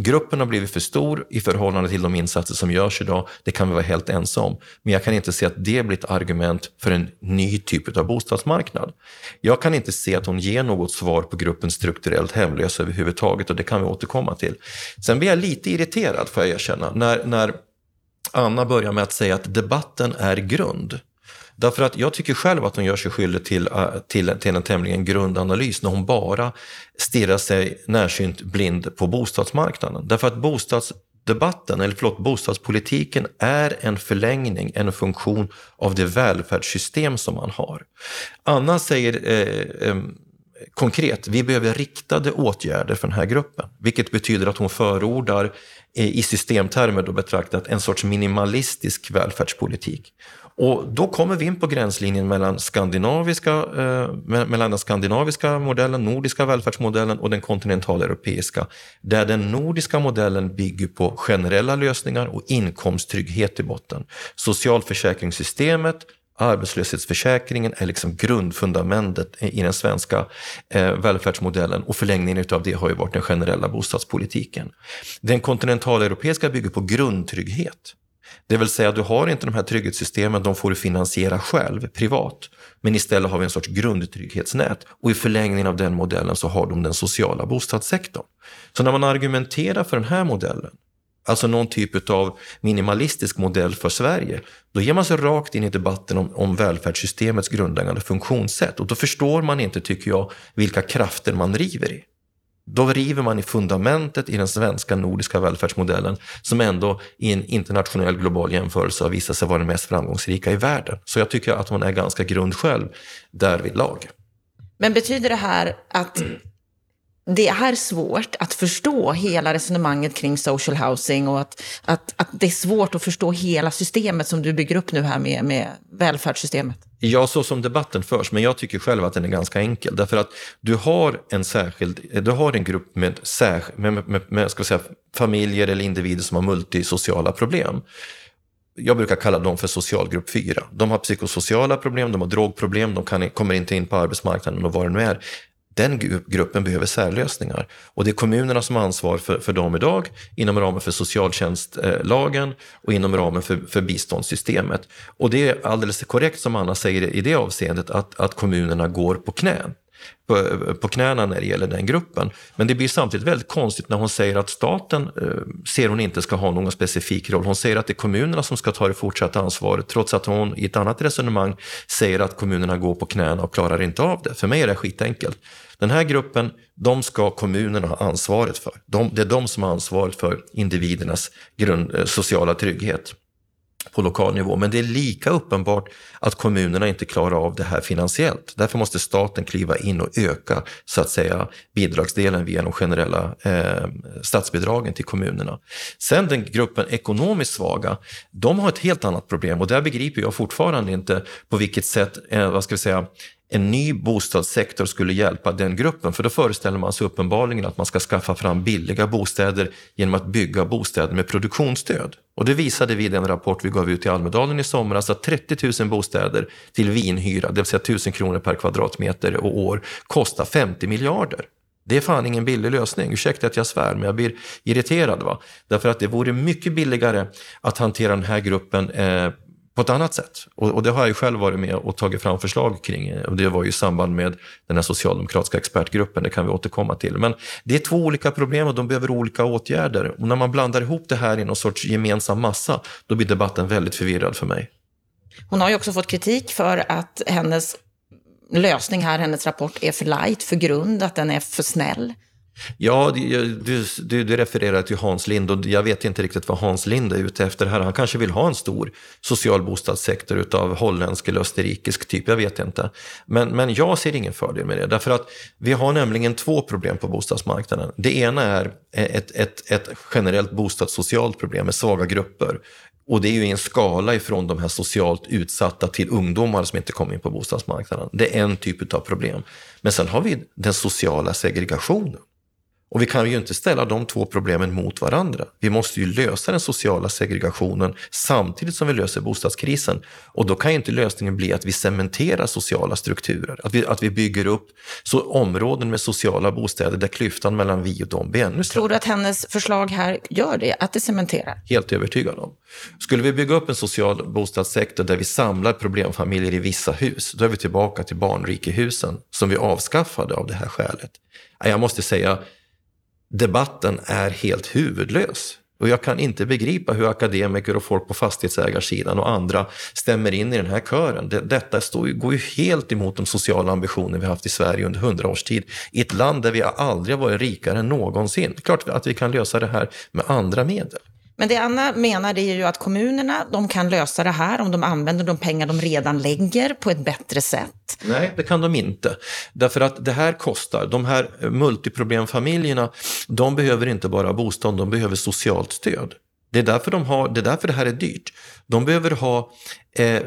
Gruppen har blivit för stor i förhållande till de insatser som görs idag. Det kan vi vara helt ense om. Men jag kan inte se att det blir ett argument för en ny typ av bostadsmarknad. Jag kan inte se att hon ger något svar på gruppen strukturellt hemlösa överhuvudtaget och det kan vi återkomma till. Sen blir jag lite irriterad, får jag erkänna, när, när Anna börjar med att säga att debatten är grund. Därför att jag tycker själv att hon gör sig skyldig till, äh, till, till en tämligen grundanalys när hon bara stirrar sig närsynt blind på bostadsmarknaden. Därför att bostads debatten, eller förlåt, bostadspolitiken är en förlängning, en funktion av det välfärdssystem som man har. Anna säger eh, eh, konkret, vi behöver riktade åtgärder för den här gruppen, vilket betyder att hon förordar eh, i systemtermer då betraktat en sorts minimalistisk välfärdspolitik. Och då kommer vi in på gränslinjen mellan, skandinaviska, eh, mellan den skandinaviska modellen, nordiska välfärdsmodellen och den kontinentaleuropeiska. Där den nordiska modellen bygger på generella lösningar och inkomsttrygghet i botten. Socialförsäkringssystemet, arbetslöshetsförsäkringen är liksom grundfundamentet i den svenska eh, välfärdsmodellen och förlängningen av det har ju varit den generella bostadspolitiken. Den kontinentaleuropeiska bygger på grundtrygghet. Det vill säga, du har inte de här trygghetssystemen, de får du finansiera själv, privat. Men istället har vi en sorts grundtrygghetsnät och i förlängningen av den modellen så har de den sociala bostadssektorn. Så när man argumenterar för den här modellen, alltså någon typ av minimalistisk modell för Sverige, då ger man sig rakt in i debatten om, om välfärdssystemets grundläggande funktionssätt och då förstår man inte, tycker jag, vilka krafter man river i. Då river man i fundamentet i den svenska nordiska välfärdsmodellen som ändå i en internationell global jämförelse har visat sig vara den mest framgångsrika i världen. Så jag tycker att hon är ganska grund själv därvidlag. Men betyder det här att det är svårt att förstå hela resonemanget kring social housing och att, att, att det är svårt att förstå hela systemet som du bygger upp nu här med, med välfärdssystemet? Ja, så som debatten förs, men jag tycker själv att den är ganska enkel. Därför att du har en särskild, du har en grupp med, med, med, med ska säga, familjer eller individer som har multisociala problem jag brukar kalla dem för socialgrupp 4. De har psykosociala problem, de har drogproblem, de kan, kommer inte in på arbetsmarknaden och vad det nu är den gruppen behöver särlösningar. Och det är kommunerna som har ansvar för, för dem idag inom ramen för socialtjänstlagen och inom ramen för, för biståndssystemet. Och det är alldeles korrekt som Anna säger i det avseendet att, att kommunerna går på knä på, på knäna när det gäller den gruppen. Men det blir samtidigt väldigt konstigt när hon säger att staten eh, ser hon inte ska ha någon specifik roll. Hon säger att det är kommunerna som ska ta det fortsatta ansvaret trots att hon i ett annat resonemang säger att kommunerna går på knäna och klarar inte av det. För mig är det skitenkelt. Den här gruppen, de ska kommunerna ha ansvaret för. De, det är de som har ansvaret för individernas grund, eh, sociala trygghet på lokal nivå. Men det är lika uppenbart att kommunerna inte klarar av det här finansiellt. Därför måste staten kliva in och öka så att säga bidragsdelen via de generella eh, statsbidragen till kommunerna. Sen den gruppen ekonomiskt svaga, de har ett helt annat problem och där begriper jag fortfarande inte på vilket sätt, eh, vad ska vi säga, en ny bostadssektor skulle hjälpa den gruppen. För då föreställer man sig uppenbarligen att man ska skaffa fram billiga bostäder genom att bygga bostäder med produktionsstöd. Och det visade vi i den rapport vi gav ut i Almedalen i somras att 30 000 bostäder till vinhyra, det vill säga 1000 kronor per kvadratmeter och år, kostar 50 miljarder. Det är fan ingen billig lösning. Ursäkta att jag svär, men jag blir irriterad. Va? Därför att det vore mycket billigare att hantera den här gruppen eh, på ett annat sätt. Och, och, det har jag ju själv varit med och tagit fram förslag kring. Och det var ju i samband med den här socialdemokratiska expertgruppen, det kan vi återkomma till. Men det är två olika problem och de behöver olika åtgärder. Och när man blandar ihop det här i någon sorts gemensam massa, då blir debatten väldigt förvirrad för mig. Hon har ju också fått kritik för att hennes lösning här, hennes rapport, är för light, för grund, att den är för snäll. Ja, du, du, du, refererar till Hans Lind och jag vet inte riktigt vad Hans Lind är ute efter här. Han kanske vill ha en stor social bostadssektor av holländsk eller österrikisk typ, jag vet inte. Men, men jag ser ingen fördel med det, därför att vi har nämligen två problem på bostadsmarknaden. Det ena är ett, ett, ett generellt bostadssocialt problem med svaga grupper. Och det är ju i en skala ifrån de här socialt utsatta till ungdomar som inte kommer in på bostadsmarknaden. Det är en typ av problem. Men sen har vi den sociala segregationen. Och vi kan ju inte ställa de två problemen mot varandra. Vi måste ju lösa den sociala segregationen samtidigt som vi löser bostadskrisen. Och då kan ju inte lösningen bli att vi cementerar sociala strukturer, att vi, att vi bygger upp så områden med sociala bostäder där klyftan mellan vi och dem blir ännu större. Tror du att hennes förslag här gör det, att det cementerar? Helt övertygad om. Skulle vi bygga upp en social bostadssektor där vi samlar problemfamiljer i vissa hus, då är vi tillbaka till barnrikehusen som vi avskaffade av det här skälet. Jag måste säga, debatten är helt huvudlös. Och jag kan inte begripa hur akademiker och folk på fastighetsägarsidan och andra stämmer in i den här kören. detta står, går ju helt emot de sociala ambitioner vi haft i Sverige under hundra års tid. I ett land där vi aldrig varit rikare än någonsin. Klart att vi kan lösa det här med andra medel. Men det Anna menar det är ju att kommunerna de kan lösa det här om de använder de pengar de redan lägger på ett bättre sätt. Nej, det kan de inte. Därför att det här kostar. De här multiproblemfamiljerna, de behöver inte bara bostad, de behöver socialt stöd. Det är därför, de har, det, är därför det här är dyrt. De behöver ha eh,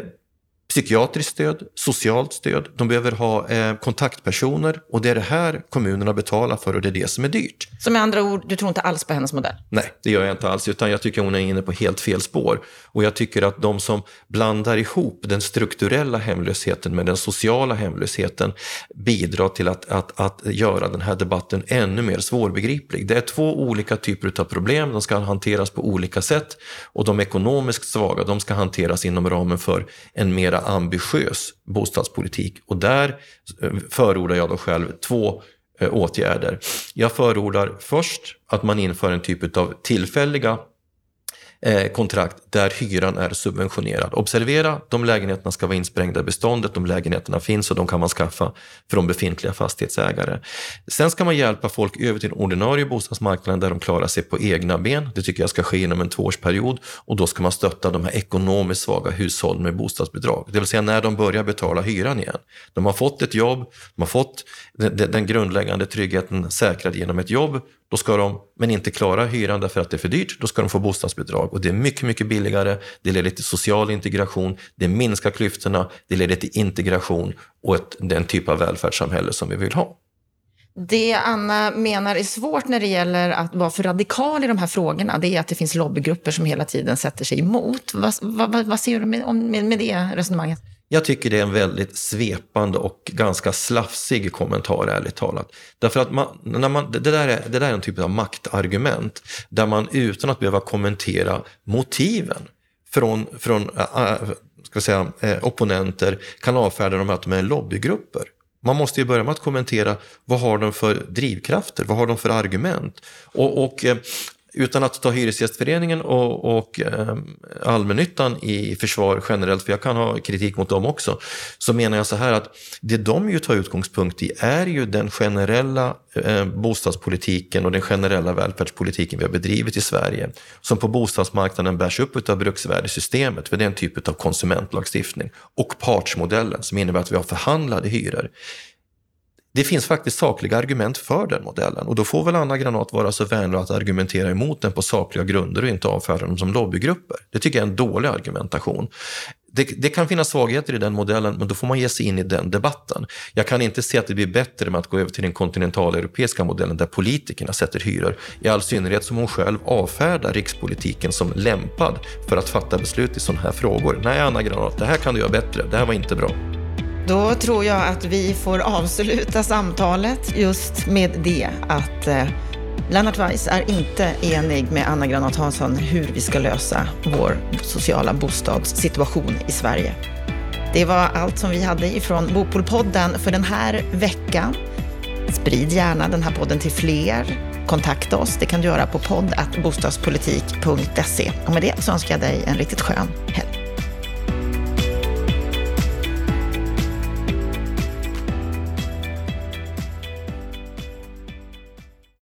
psykiatriskt stöd, socialt stöd, de behöver ha eh, kontaktpersoner och det är det här kommunerna betalar för och det är det som är dyrt. Så med andra ord, du tror inte alls på hennes modell? Nej, det gör jag inte alls, utan jag tycker hon är inne på helt fel spår. Och jag tycker att de som blandar ihop den strukturella hemlösheten med den sociala hemlösheten bidrar till att, att, att göra den här debatten ännu mer svårbegriplig. Det är två olika typer av problem, de ska hanteras på olika sätt och de ekonomiskt svaga, de ska hanteras inom ramen för en mera ambitiös bostadspolitik. Och där eh, förordar jag då själv två eh, åtgärder. Jag förordar först att man inför en typ av tillfälliga Eh, kontrakt där hyran är subventionerad. Observera, de lägenheterna ska vara insprängda i beståndet, de lägenheterna finns och de kan man skaffa från befintliga fastighetsägare. Sen ska man hjälpa folk över till den ordinarie bostadsmarknaden där de klarar sig på egna ben. Det tycker jag ska ske inom en tvåårsperiod och då ska man stötta de här ekonomiskt svaga hushållen med bostadsbidrag. Det vill säga när de börjar betala hyran igen. De har fått ett jobb, de har fått den, grundläggande tryggheten säkrad genom ett jobb då ska de, men inte klara hyran därför att det är för dyrt, då ska de få bostadsbidrag. Och det är mycket, mycket billigare, det leder till social integration, det minskar klyftorna, det leder till integration och ett, den typ av välfärdssamhälle som vi vill ha. Det Anna menar är svårt när det gäller att vara för radikal i de här frågorna, det är att det finns lobbygrupper som hela tiden sätter sig emot. Vad, vad, vad ser du med, med, med det resonemanget? Jag tycker det är en väldigt svepande och ganska slafsig kommentar, ärligt talat. Därför att man, när man, det, där är, det där är en typ av maktargument där man utan att behöva kommentera motiven från, från äh, äh ska säga, äh, opponenter kan avfärda dem att de är lobbygrupper. Man måste ju börja med att kommentera vad har de för drivkrafter, vad har de för argument? Och, och eh, utan att ta Hyresgästföreningen och, och eh, allmännyttan i försvar generellt, för jag kan ha kritik mot dem också, så menar jag så här att det de ju tar utgångspunkt i är ju den generella eh, bostadspolitiken och den generella välfärdspolitiken vi har bedrivit i Sverige, som på bostadsmarknaden bärs upp av bruksvärdessystemet, för det är en typ av konsumentlagstiftning, och partsmodellen som innebär att vi har förhandlade hyror. Det finns faktiskt sakliga argument för den modellen och då får väl Anna Granat vara så vänlig att argumentera emot den på sakliga grunder och inte avfärda dem som lobbygrupper. Det tycker jag är en dålig argumentation. Det, det, kan finnas svagheter i den modellen, men då får man ge sig in i den debatten. Jag kan inte se att det blir bättre med att gå över till den kontinentaleuropeiska modellen där politikerna sätter hyror. I all synnerhet som hon själv avfärdar rikspolitiken som lämpad för att fatta beslut i sådana här frågor. Nej, Anna Granat, det här kan du göra bättre. Det här var inte bra. Då tror jag att vi får avsluta samtalet just med det att eh, Lennart Weiss är inte enig med Anna Granat Hansson hur vi ska lösa vår sociala bostadssituation i Sverige. Det var allt som vi hade ifrån Bopolpodden för den här veckan. Sprid gärna den här podden till fler. Kontakta oss. Det kan du göra på podd bostadspolitik.se. Och med det så önskar jag dig en riktigt skön helg.